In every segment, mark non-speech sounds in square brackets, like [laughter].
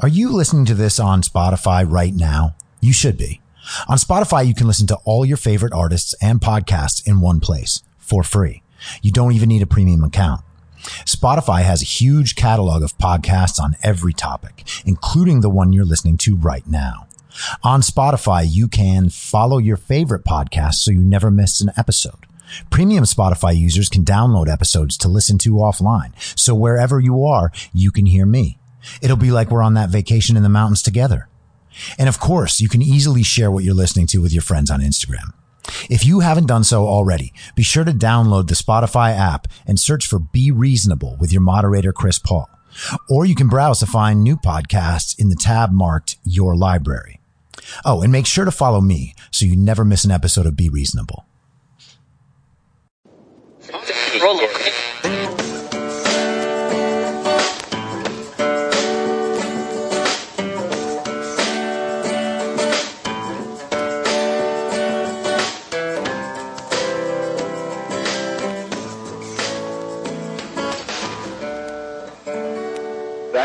Are you listening to this on Spotify right now? You should be. On Spotify, you can listen to all your favorite artists and podcasts in one place for free. You don't even need a premium account. Spotify has a huge catalog of podcasts on every topic, including the one you're listening to right now. On Spotify, you can follow your favorite podcast so you never miss an episode. Premium Spotify users can download episodes to listen to offline. So wherever you are, you can hear me. It'll be like we're on that vacation in the mountains together. And of course, you can easily share what you're listening to with your friends on Instagram. If you haven't done so already, be sure to download the Spotify app and search for Be Reasonable with your moderator, Chris Paul. Or you can browse to find new podcasts in the tab marked Your Library. Oh, and make sure to follow me so you never miss an episode of Be Reasonable.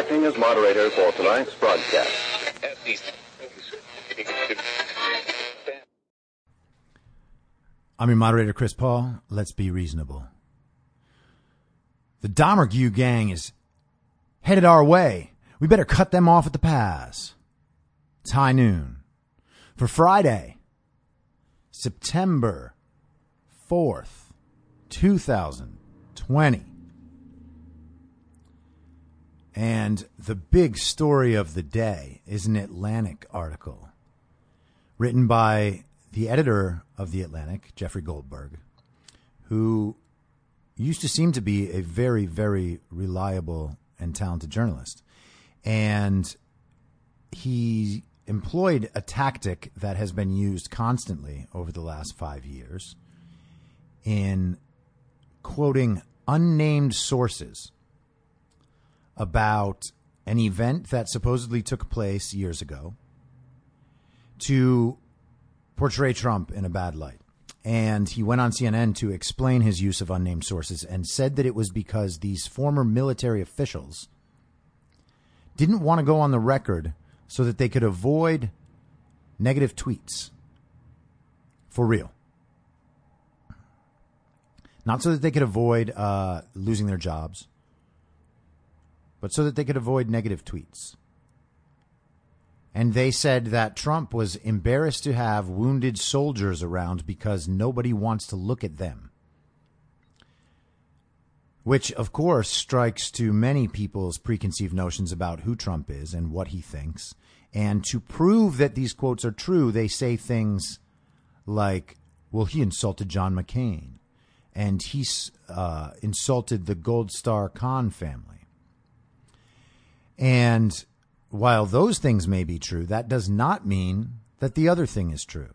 Acting as moderator for tonight's broadcast. I'm your moderator, Chris Paul. Let's be reasonable. The Domergue gang is headed our way. We better cut them off at the pass. It's high noon. For Friday, September 4th, 2020. And the big story of the day is an Atlantic article written by the editor of The Atlantic, Jeffrey Goldberg, who used to seem to be a very, very reliable and talented journalist. And he employed a tactic that has been used constantly over the last five years in quoting unnamed sources about an event that supposedly took place years ago to portray Trump in a bad light. And he went on CNN to explain his use of unnamed sources and said that it was because these former military officials didn't want to go on the record so that they could avoid negative tweets. For real. Not so that they could avoid uh, losing their jobs but so that they could avoid negative tweets. And they said that Trump was embarrassed to have wounded soldiers around because nobody wants to look at them. Which, of course, strikes to many people's preconceived notions about who Trump is and what he thinks. And to prove that these quotes are true, they say things like, well, he insulted John McCain and he uh, insulted the Gold Star Khan family. And while those things may be true, that does not mean that the other thing is true.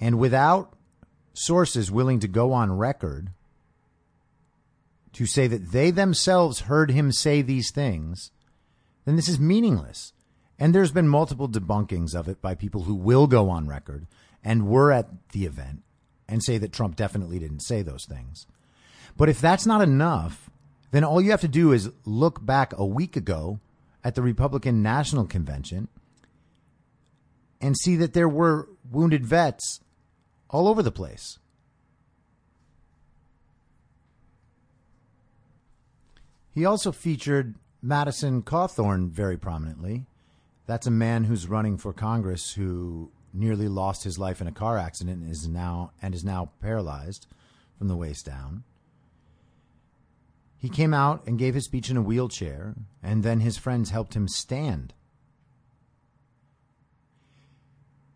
And without sources willing to go on record to say that they themselves heard him say these things, then this is meaningless. And there's been multiple debunkings of it by people who will go on record and were at the event and say that Trump definitely didn't say those things. But if that's not enough, then all you have to do is look back a week ago at the Republican National Convention and see that there were wounded vets all over the place. He also featured Madison Cawthorn very prominently. That's a man who's running for Congress who nearly lost his life in a car accident and is now and is now paralyzed from the waist down. He came out and gave his speech in a wheelchair, and then his friends helped him stand.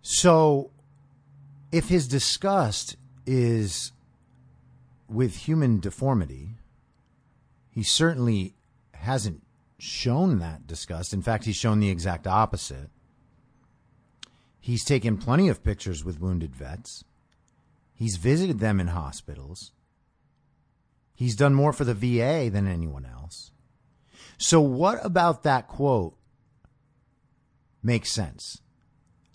So, if his disgust is with human deformity, he certainly hasn't shown that disgust. In fact, he's shown the exact opposite. He's taken plenty of pictures with wounded vets. He's visited them in hospitals. He's done more for the VA than anyone else. So, what about that quote makes sense?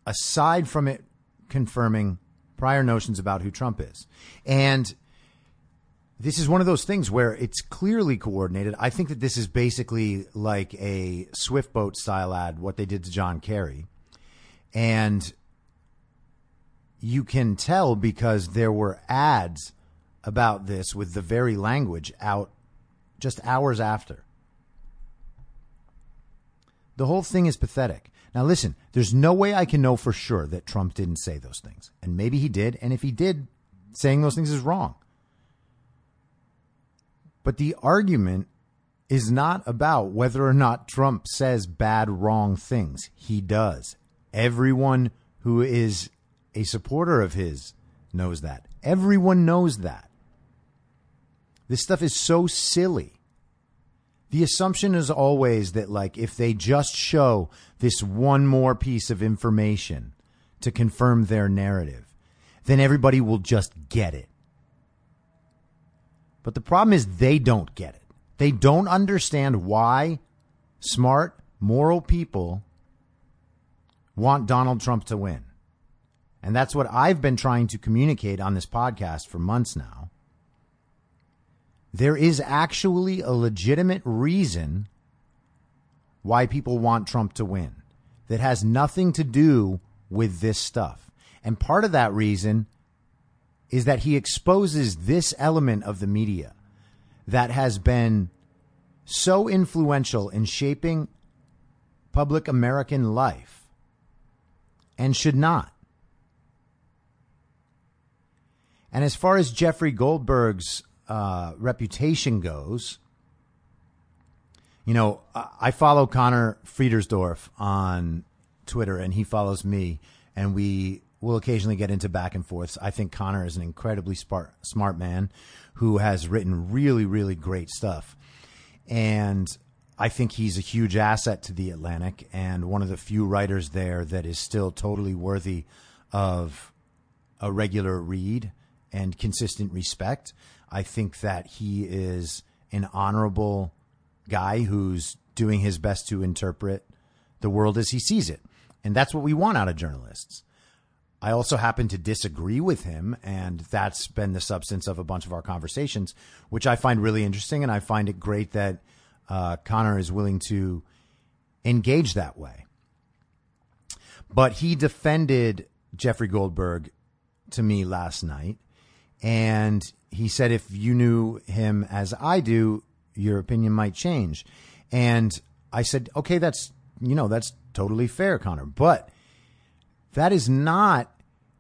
Aside from it confirming prior notions about who Trump is. And this is one of those things where it's clearly coordinated. I think that this is basically like a Swift boat style ad, what they did to John Kerry. And you can tell because there were ads about this with the very language out just hours after. The whole thing is pathetic. Now, listen, there's no way I can know for sure that Trump didn't say those things. And maybe he did. And if he did, saying those things is wrong. But the argument is not about whether or not Trump says bad, wrong things. He does. Everyone who is a supporter of his knows that. Everyone knows that. This stuff is so silly. The assumption is always that, like, if they just show this one more piece of information to confirm their narrative, then everybody will just get it. But the problem is they don't get it. They don't understand why smart, moral people want Donald Trump to win. And that's what I've been trying to communicate on this podcast for months now. There is actually a legitimate reason why people want Trump to win that has nothing to do with this stuff. And part of that reason is that he exposes this element of the media that has been so influential in shaping public American life and should not. And as far as Jeffrey Goldberg's uh, reputation goes, you know, I follow Conor Friedersdorf on Twitter and he follows me, and we we'll occasionally get into back and forths. I think Conor is an incredibly smart, smart man who has written really, really great stuff. And I think he's a huge asset to the Atlantic and one of the few writers there that is still totally worthy of a regular read and consistent respect. I think that he is an honorable guy who's doing his best to interpret the world as he sees it. And that's what we want out of journalists. I also happen to disagree with him, and that's been the substance of a bunch of our conversations, which I find really interesting. And I find it great that uh, Conor is willing to engage that way. But he defended Jeffrey Goldberg to me last night, and he said, if you knew him as I do, your opinion might change. And I said, okay, that's, you know, that's totally fair, Conor. But that is not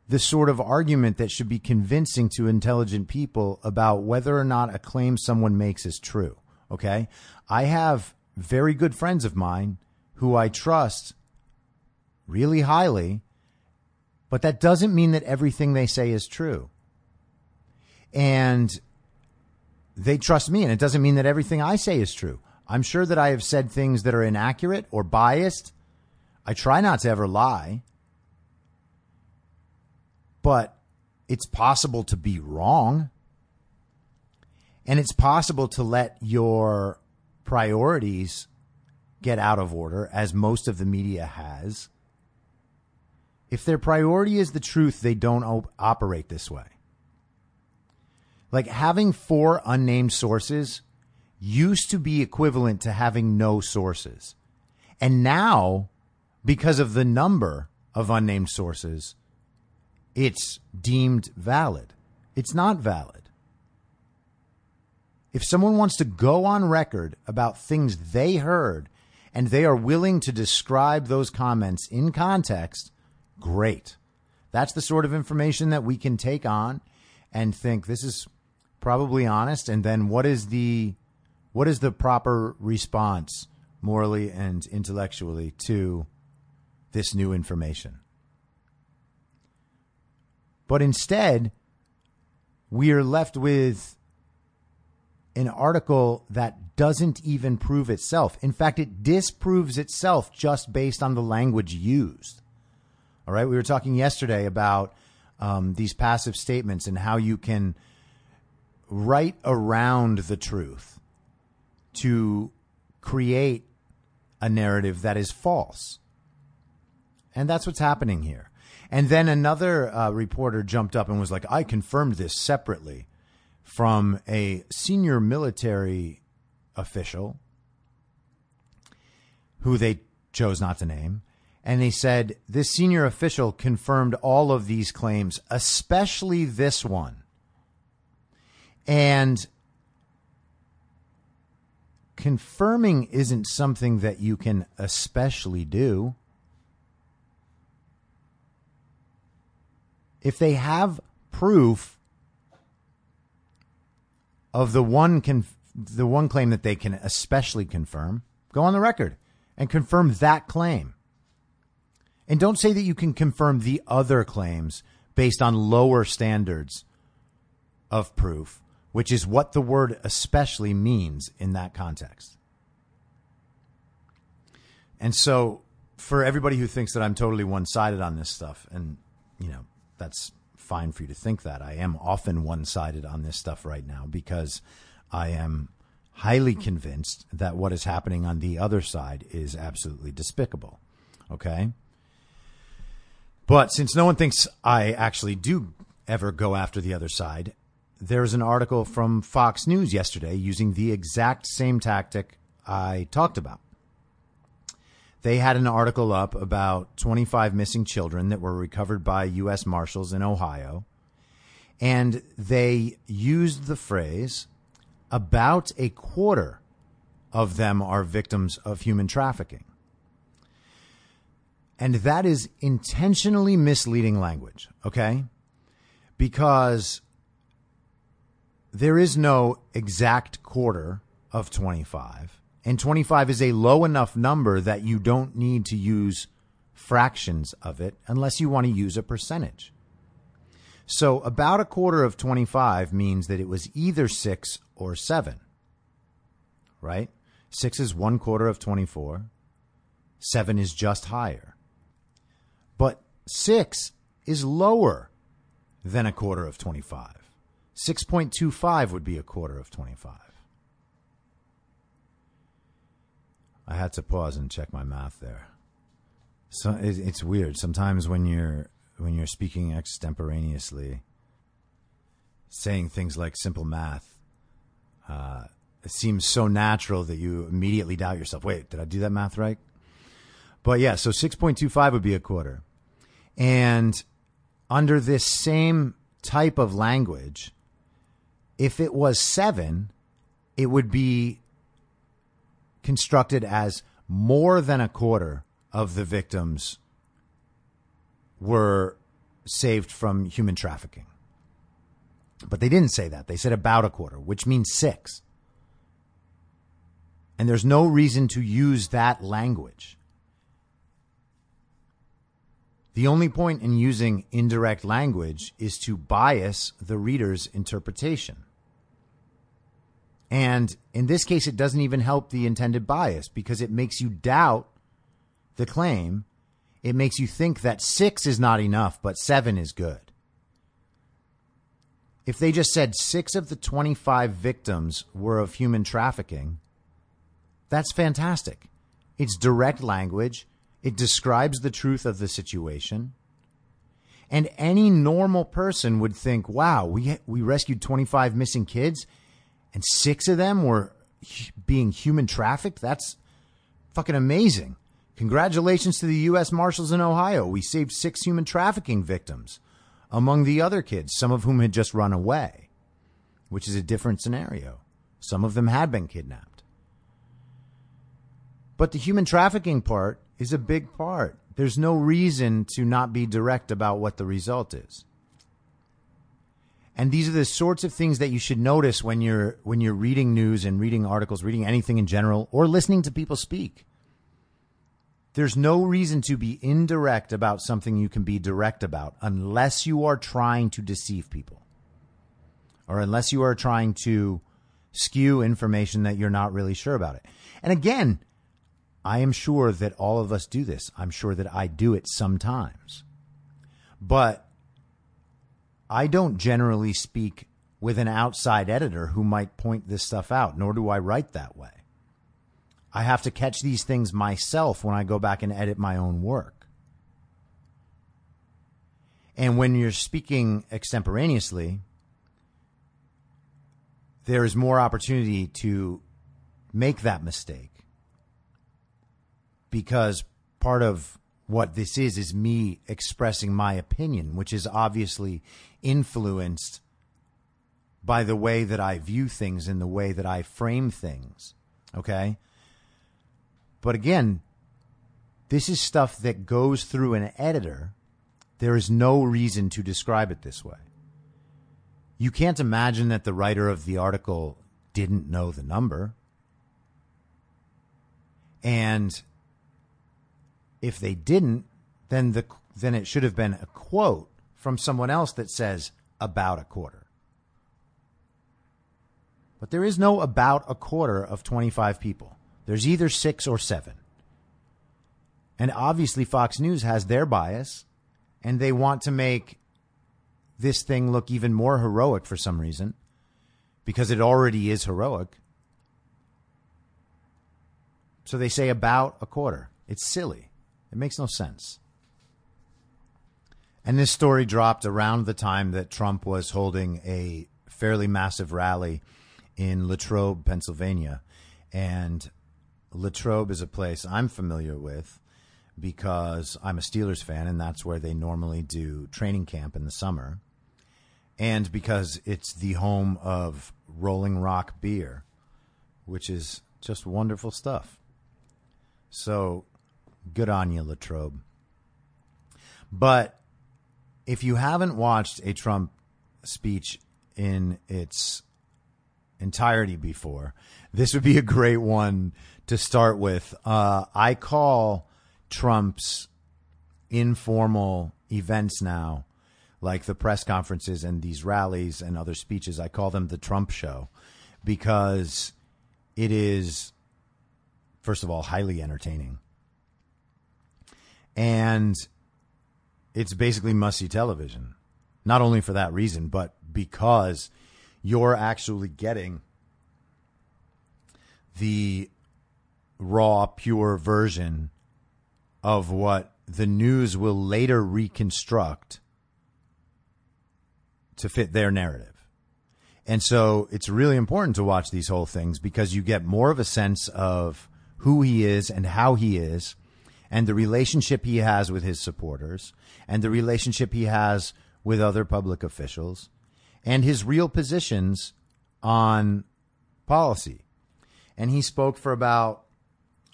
the sort of argument that should be convincing to intelligent people about whether or not a claim someone makes is true. Okay. I have very good friends of mine who I trust really highly, but that doesn't mean that everything they say is true. And they trust me, and it doesn't mean that everything I say is true. I'm sure that I have said things that are inaccurate or biased. I try not to ever lie but it's possible to be wrong. And it's possible to let your priorities get out of order, as most of the media has. If their priority is the truth, they don't op- operate this way. Like having four unnamed sources used to be equivalent to having no sources. And now, because of the number of unnamed sources, it's deemed valid. It's not valid. If someone wants to go on record about things they heard and they are willing to describe those comments in context, great. That's the sort of information that we can take on and think this is probably honest and then what is the what is the proper response morally and intellectually to this new information? But instead, we are left with an article that doesn't even prove itself. In fact, it disproves itself just based on the language used. All right. We were talking yesterday about um, these passive statements and how you can write around the truth to create a narrative that is false. And that's what's happening here. And then another uh, reporter jumped up and was like, I confirmed this separately from a senior military official who they chose not to name. And they said this senior official confirmed all of these claims, especially this one. And confirming isn't something that you can especially do. If they have proof of the one conf- the one claim that they can especially confirm, go on the record and confirm that claim. And don't say that you can confirm the other claims based on lower standards of proof, which is what the word especially means in that context. And so, for everybody who thinks that I'm totally one sided on this stuff, and, you know, that's fine for you to think that. I am often one sided on this stuff right now because I am highly convinced that what is happening on the other side is absolutely despicable. Okay? But since no one thinks I actually do ever go after the other side, there's an article from Fox News yesterday using the exact same tactic I talked about. They had an article up about 25 missing children that were recovered by U.S. Marshals in Ohio. And they used the phrase, about a quarter of them are victims of human trafficking. And that is intentionally misleading language, okay? Because there is no exact quarter of 25 and 25 is a low enough number that you don't need to use fractions of it unless you want to use a percentage. So about a quarter of 25 means that it was either 6 or 7. Right? 6 is one quarter of 24. 7 is just higher. But 6 is lower than a quarter of 25. 6.25 would be a quarter of 25. I had to pause and check my math there. So it's weird. Sometimes when you're when you're speaking extemporaneously, saying things like simple math, uh, it seems so natural that you immediately doubt yourself. Wait, did I do that math right? But yeah, so 6.25 would be a quarter. And under this same type of language, if it was seven, it would be constructed as more than a quarter of the victims were saved from human trafficking. But they didn't say that. They said about a quarter, which means six. And there's no reason to use that language. The only point in using indirect language is to bias the reader's interpretation. And in this case, it doesn't even help the intended bias because it makes you doubt the claim. It makes you think that six is not enough, but seven is good. If they just said six of the 25 victims were of human trafficking, that's fantastic. It's direct language. It describes the truth of the situation. And any normal person would think, wow, we, we rescued 25 missing kids and six of them were being human trafficked. That's fucking amazing. Congratulations to the U.S. Marshals in Ohio. We saved six human trafficking victims among the other kids, some of whom had just run away, which is a different scenario. Some of them had been kidnapped. But the human trafficking part is a big part. There's no reason to not be direct about what the result is. And these are the sorts of things that you should notice when you're when you're reading news and reading articles, reading anything in general, or listening to people speak. There's no reason to be indirect about something you can be direct about unless you are trying to deceive people. Or unless you are trying to skew information that you're not really sure about it. And again, I am sure that all of us do this. I'm sure that I do it sometimes. But I don't generally speak with an outside editor who might point this stuff out, nor do I write that way. I have to catch these things myself when I go back and edit my own work. And when you're speaking extemporaneously, there is more opportunity to make that mistake because part of what this is is me expressing my opinion, which is obviously influenced by the way that I view things and the way that I frame things. Okay. But again, this is stuff that goes through an editor. There is no reason to describe it this way. You can't imagine that the writer of the article didn't know the number. And if they didn't, then the then it should have been a quote from someone else that says about a quarter. But there is no about a quarter of 25 people. There's either 6 or 7. And obviously Fox News has their bias and they want to make this thing look even more heroic for some reason because it already is heroic. So they say about a quarter. It's silly. It makes no sense. And this story dropped around the time that Trump was holding a fairly massive rally in Latrobe, Pennsylvania. And Latrobe is a place I'm familiar with because I'm a Steelers fan, and that's where they normally do training camp in the summer. And because it's the home of Rolling Rock beer, which is just wonderful stuff. So good on you, Latrobe. But if you haven't watched a Trump speech in its entirety before, this would be a great one to start with. Uh, I call Trump's informal events now, like the press conferences and these rallies and other speeches, I call them the Trump show because it is, first of all, highly entertaining and it's basically must see television. Not only for that reason, but because you're actually getting the raw, pure version of what the news will later reconstruct to fit their narrative. And so it's really important to watch these whole things because you get more of a sense of who he is and how he is and the relationship he has with his supporters and the relationship he has with other public officials and his real positions on policy. And he spoke for about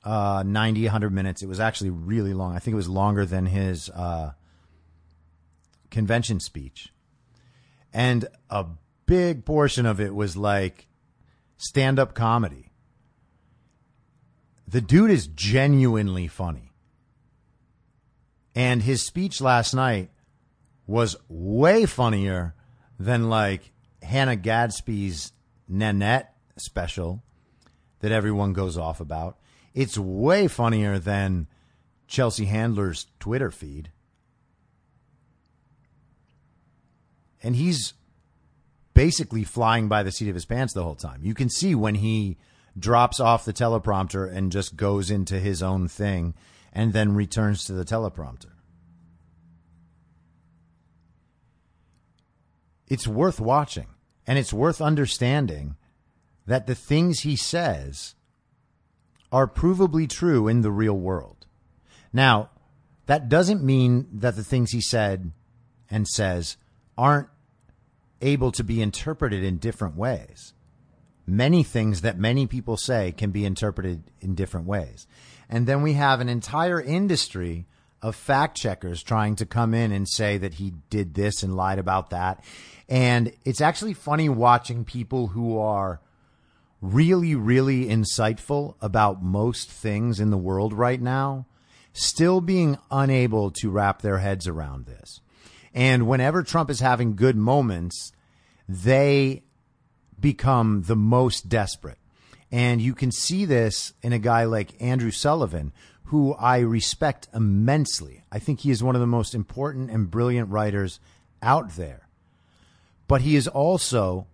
uh, 90, 100 minutes. It was actually really long. I think it was longer than his uh, convention speech. And a big portion of it was like stand up comedy. The dude is genuinely funny. And his speech last night was way funnier than like Hannah Gadsby's Nanette special that everyone goes off about. It's way funnier than Chelsea Handler's Twitter feed. And he's basically flying by the seat of his pants the whole time. You can see when he drops off the teleprompter and just goes into his own thing and then returns to the teleprompter. It's worth watching and it's worth understanding that the things he says are provably true in the real world. Now, that doesn't mean that the things he said and says aren't able to be interpreted in different ways. Many things that many people say can be interpreted in different ways. And then we have an entire industry of fact checkers trying to come in and say that he did this and lied about that. And it's actually funny watching people who are really, really insightful about most things in the world right now still being unable to wrap their heads around this. And whenever Trump is having good moments, they become the most desperate. And you can see this in a guy like Andrew Sullivan, who I respect immensely. I think he is one of the most important and brilliant writers out there. But he is also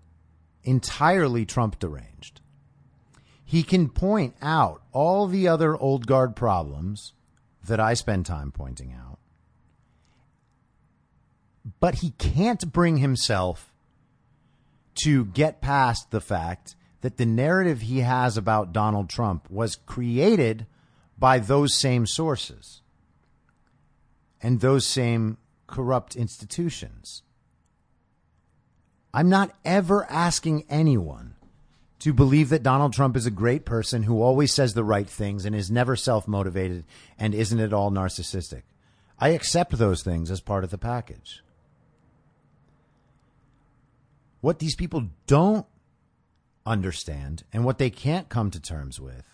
entirely Trump deranged. He can point out all the other old guard problems that I spend time pointing out, but he can't bring himself to get past the fact that the narrative he has about Donald Trump was created by those same sources and those same corrupt institutions. I'm not ever asking anyone to believe that Donald Trump is a great person who always says the right things and is never self motivated and isn't at all narcissistic. I accept those things as part of the package. What these people don't understand and what they can't come to terms with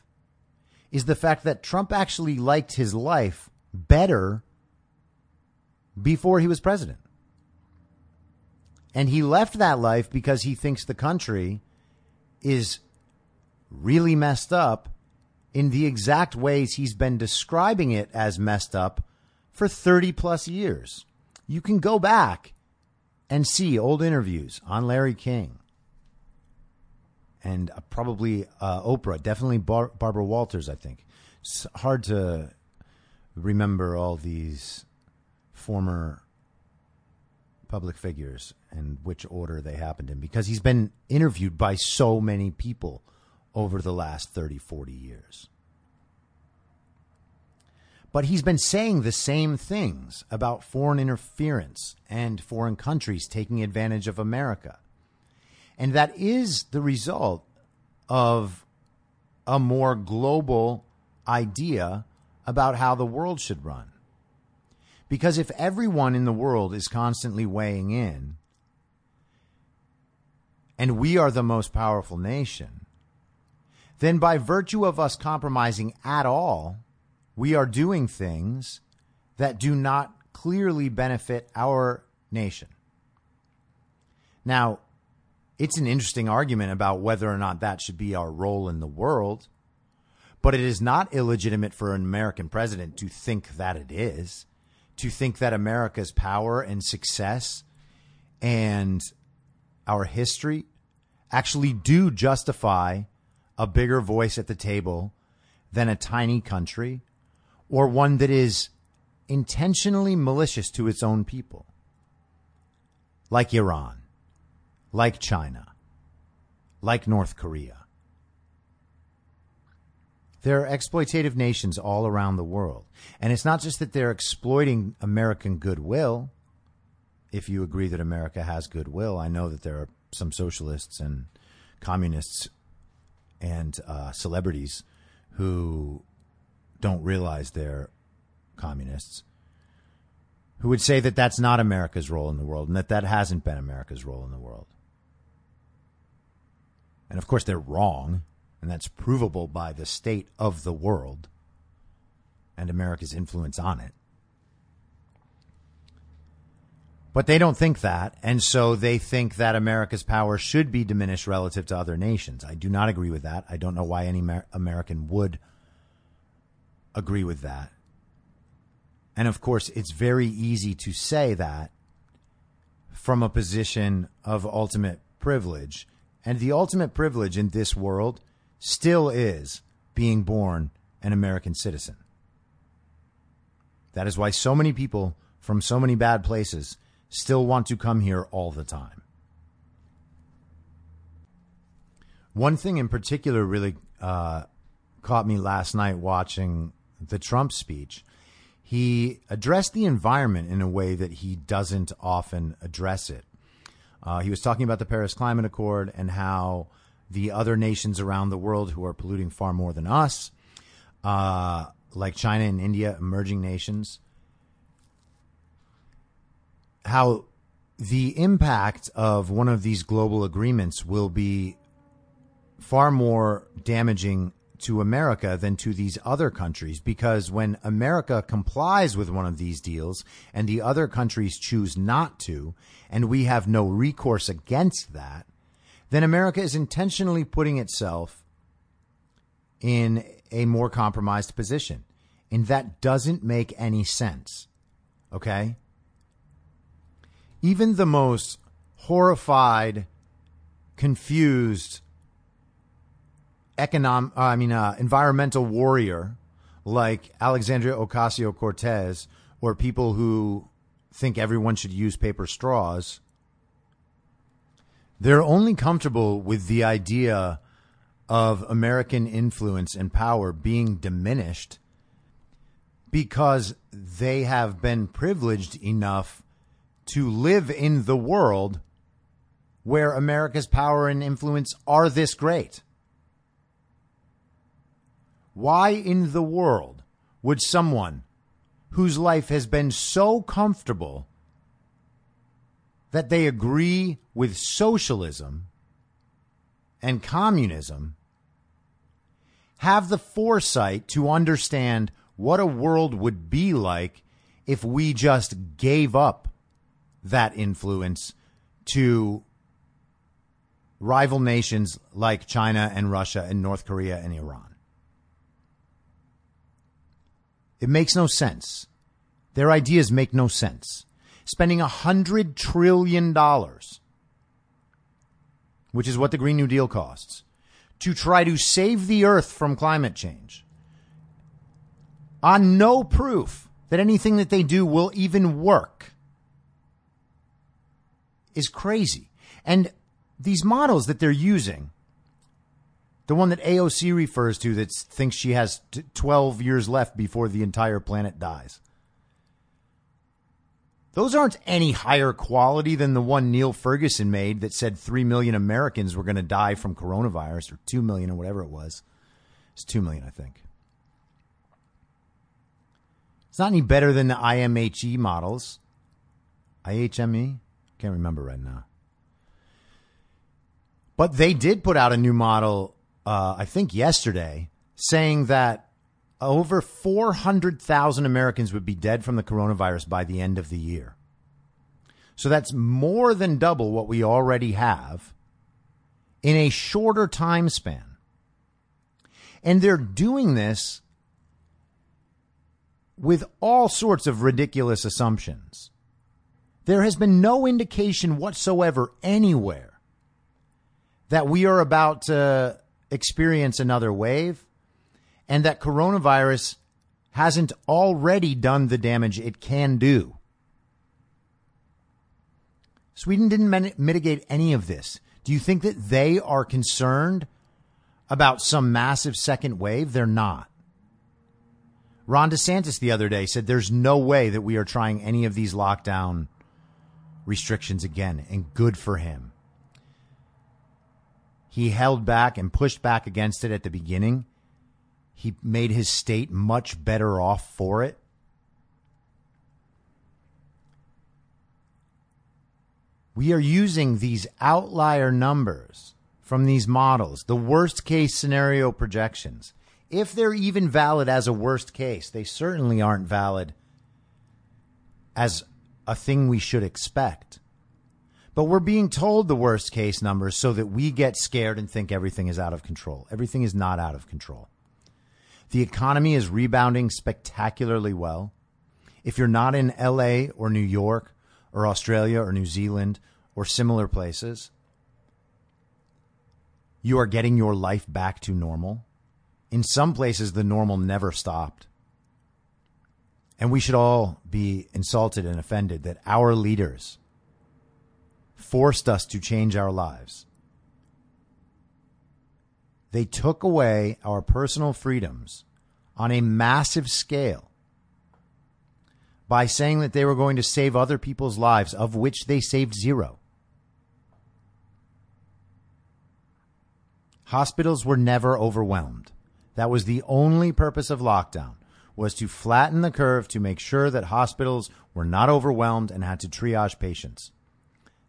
is the fact that Trump actually liked his life better before he was president. And he left that life because he thinks the country is really messed up in the exact ways he's been describing it as messed up for 30 plus years. You can go back and see old interviews on Larry King and uh, probably uh, Oprah, definitely Bar- Barbara Walters, I think. It's hard to remember all these former public figures and which order they happened in because he's been interviewed by so many people over the last 30, 40 years. But he's been saying the same things about foreign interference and foreign countries taking advantage of America. And that is the result of a more global idea about how the world should run. Because if everyone in the world is constantly weighing in, and we are the most powerful nation, then by virtue of us compromising at all, we are doing things that do not clearly benefit our nation. Now, it's an interesting argument about whether or not that should be our role in the world, but it is not illegitimate for an American president to think that it is to think that America's power and success and our history actually do justify a bigger voice at the table than a tiny country or one that is intentionally malicious to its own people, like Iran, like China, like North Korea. There are exploitative nations all around the world. And it's not just that they're exploiting American goodwill. If you agree that America has goodwill, I know that there are some socialists and communists and uh, celebrities who don't realize they're communists who would say that that's not America's role in the world and that that hasn't been America's role in the world. And of course, they're wrong and that's provable by the state of the world and America's influence on it. But they don't think that, and so they think that America's power should be diminished relative to other nations. I do not agree with that. I don't know why any Amer- American would agree with that. And of course, it's very easy to say that from a position of ultimate privilege. And the ultimate privilege in this world still is being born an American citizen. That is why so many people from so many bad places still want to come here all the time. One thing in particular really uh, caught me last night watching the Trump speech. He addressed the environment in a way that he doesn't often address it. Uh, he was talking about the Paris Climate Accord and how the other nations around the world who are polluting far more than us, uh, like China and India, emerging nations, how the impact of one of these global agreements will be far more damaging to America than to these other countries because when America complies with one of these deals and the other countries choose not to, and we have no recourse against that, then America is intentionally putting itself in a more compromised position. And that doesn't make any sense. Okay? Even the most horrified, confused, economic, uh, I mean, uh, environmental warrior like Alexandria Ocasio Cortez or people who think everyone should use paper straws They're only comfortable with the idea of American influence and power being diminished because they have been privileged enough to live in the world where America's power and influence are this great. Why in the world would someone whose life has been so comfortable that they agree with socialism and communism have the foresight to understand what a world would be like if we just gave up that influence to rival nations like China and Russia and North Korea and Iran. It makes no sense. Their ideas make no sense. Spending a hundred trillion dollars, which is what the Green New Deal costs, to try to save the earth from climate change on no proof that anything that they do will even work is crazy. And these models that they're using, the one that AOC refers to that thinks she has t- 12 years left before the entire planet dies. Those aren't any higher quality than the one Neil Ferguson made that said 3 million Americans were going to die from coronavirus or 2 million or whatever it was. It's 2 million, I think. It's not any better than the IMHE models. IHME? Can't remember right now. But they did put out a new model, uh, I think yesterday, saying that over 400,000 Americans would be dead from the coronavirus by the end of the year. So that's more than double what we already have in a shorter time span. And they're doing this with all sorts of ridiculous assumptions. There has been no indication whatsoever anywhere that we are about to experience another wave and that coronavirus hasn't already done the damage it can do. Sweden didn't mitigate any of this. Do you think that they are concerned about some massive second wave? They're not. Ron DeSantis the other day said there's no way that we are trying any of these lockdown restrictions again, and good for him. He held back and pushed back against it at the beginning. He made his state much better off for it. We are using these outlier numbers from these models, the worst case scenario projections, if they're even valid as a worst case, they certainly aren't valid as a thing we should expect. But we're being told the worst case numbers so that we get scared and think everything is out of control. Everything is not out of control. The economy is rebounding spectacularly well. If you're not in LA or New York or Australia or New Zealand or similar places, you are getting your life back to normal. In some places, the normal never stopped. And we should all be insulted and offended that our leaders forced us to change our lives. They took away our personal freedoms on a massive scale by saying that they were going to save other people's lives, of which they saved zero. Hospitals were never overwhelmed. That was the only purpose of lockdown was to flatten the curve to make sure that hospitals were not overwhelmed and had to triage patients.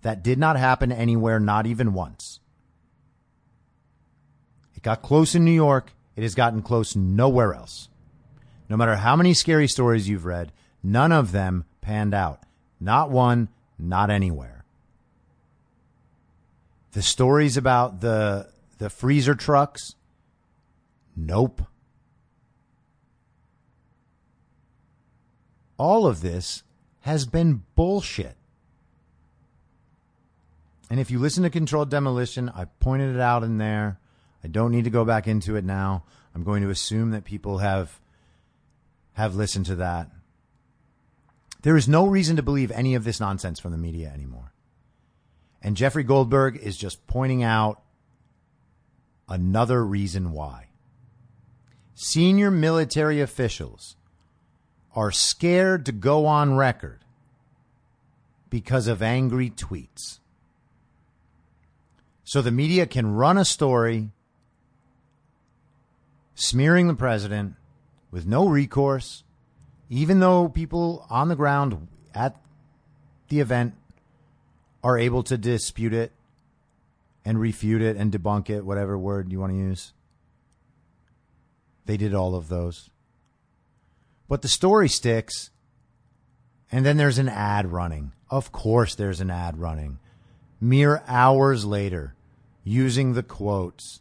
That did not happen anywhere, not even once. It got close in New York. It has gotten close nowhere else. No matter how many scary stories you've read, none of them panned out. Not one, not anywhere. The stories about the, the freezer trucks, Nope. All of this has been bullshit. And if you listen to controlled demolition, I pointed it out in there. I don't need to go back into it now. I'm going to assume that people have have listened to that. There is no reason to believe any of this nonsense from the media anymore. And Jeffrey Goldberg is just pointing out another reason why. Senior military officials are scared to go on record because of angry tweets. So the media can run a story smearing the president with no recourse, even though people on the ground at the event are able to dispute it and refute it and debunk it, whatever word you want to use. They did all of those. But the story sticks, and then there's an ad running. Of course, there's an ad running. Mere hours later, using the quotes,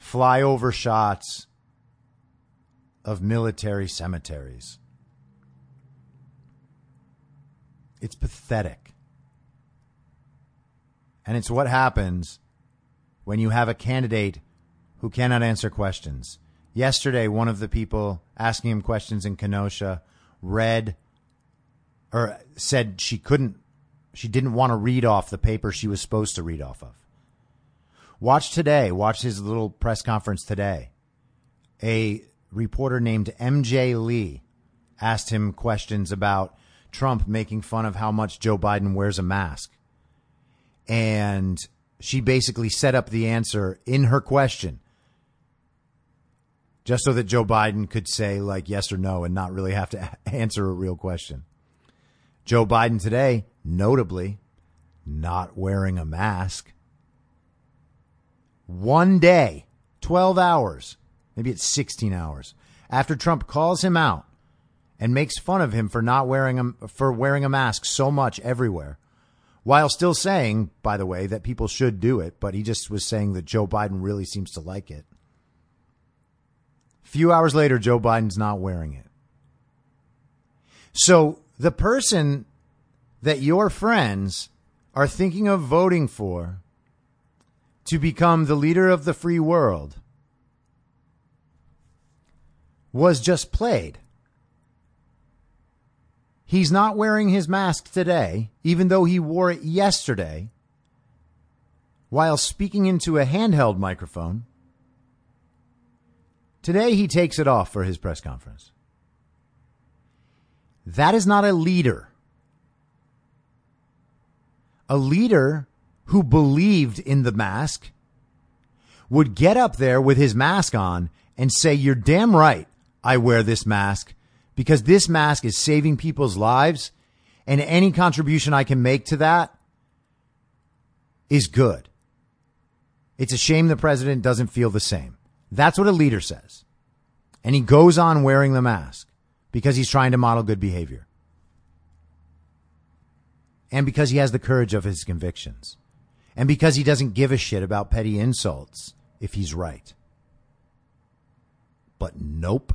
flyover shots of military cemeteries. It's pathetic. And it's what happens when you have a candidate who cannot answer questions. Yesterday, one of the people asking him questions in Kenosha read or said she couldn't, she didn't want to read off the paper she was supposed to read off of. Watch today, watch his little press conference today. A reporter named MJ Lee asked him questions about Trump making fun of how much Joe Biden wears a mask. And she basically set up the answer in her question just so that Joe Biden could say like yes or no and not really have to [laughs] answer a real question. Joe Biden today, notably, not wearing a mask. One day, 12 hours, maybe it's 16 hours, after Trump calls him out and makes fun of him for not wearing a, for wearing a mask so much everywhere, while still saying, by the way, that people should do it, but he just was saying that Joe Biden really seems to like it. A few hours later, Joe Biden's not wearing it. So the person that your friends are thinking of voting for to become the leader of the free world was just played. He's not wearing his mask today, even though he wore it yesterday while speaking into a handheld microphone. Today he takes it off for his press conference. That is not a leader. A leader who believed in the mask would get up there with his mask on and say, You're damn right. I wear this mask because this mask is saving people's lives and any contribution I can make to that is good. It's a shame the president doesn't feel the same. That's what a leader says. And he goes on wearing the mask because he's trying to model good behavior. And because he has the courage of his convictions. And because he doesn't give a shit about petty insults if he's right. But nope.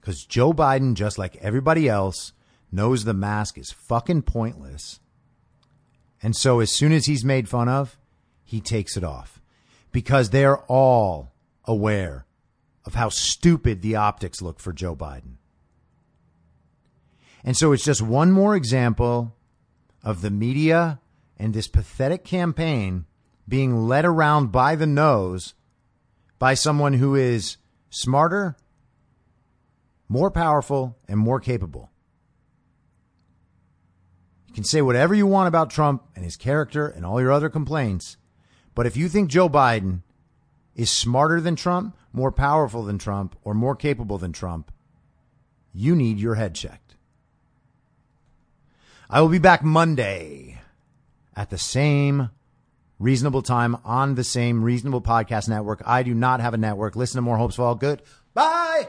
Because Joe Biden, just like everybody else, knows the mask is fucking pointless. And so as soon as he's made fun of, he takes it off. Because they're all aware of how stupid the optics look for Joe Biden. And so it's just one more example of the media and this pathetic campaign being led around by the nose by someone who is smarter more powerful, and more capable. You can say whatever you want about Trump and his character and all your other complaints, but if you think Joe Biden is smarter than Trump, more powerful than Trump, or more capable than Trump, you need your head checked. I will be back Monday at the same reasonable time on the same reasonable podcast network. I do not have a network. Listen to more hopes for all good. Bye.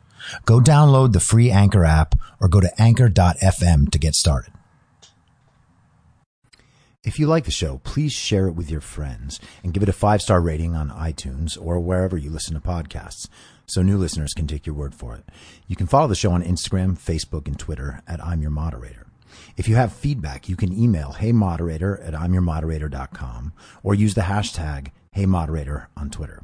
Go download the free Anchor app or go to anchor.fm to get started. If you like the show, please share it with your friends and give it a five star rating on iTunes or wherever you listen to podcasts so new listeners can take your word for it. You can follow the show on Instagram, Facebook, and Twitter at I'm Your Moderator. If you have feedback, you can email heymoderator at imyourmoderator.com or use the hashtag heymoderator on Twitter.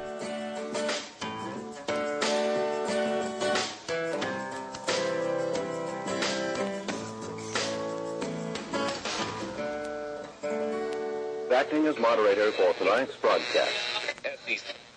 Moderator for tonight's broadcast.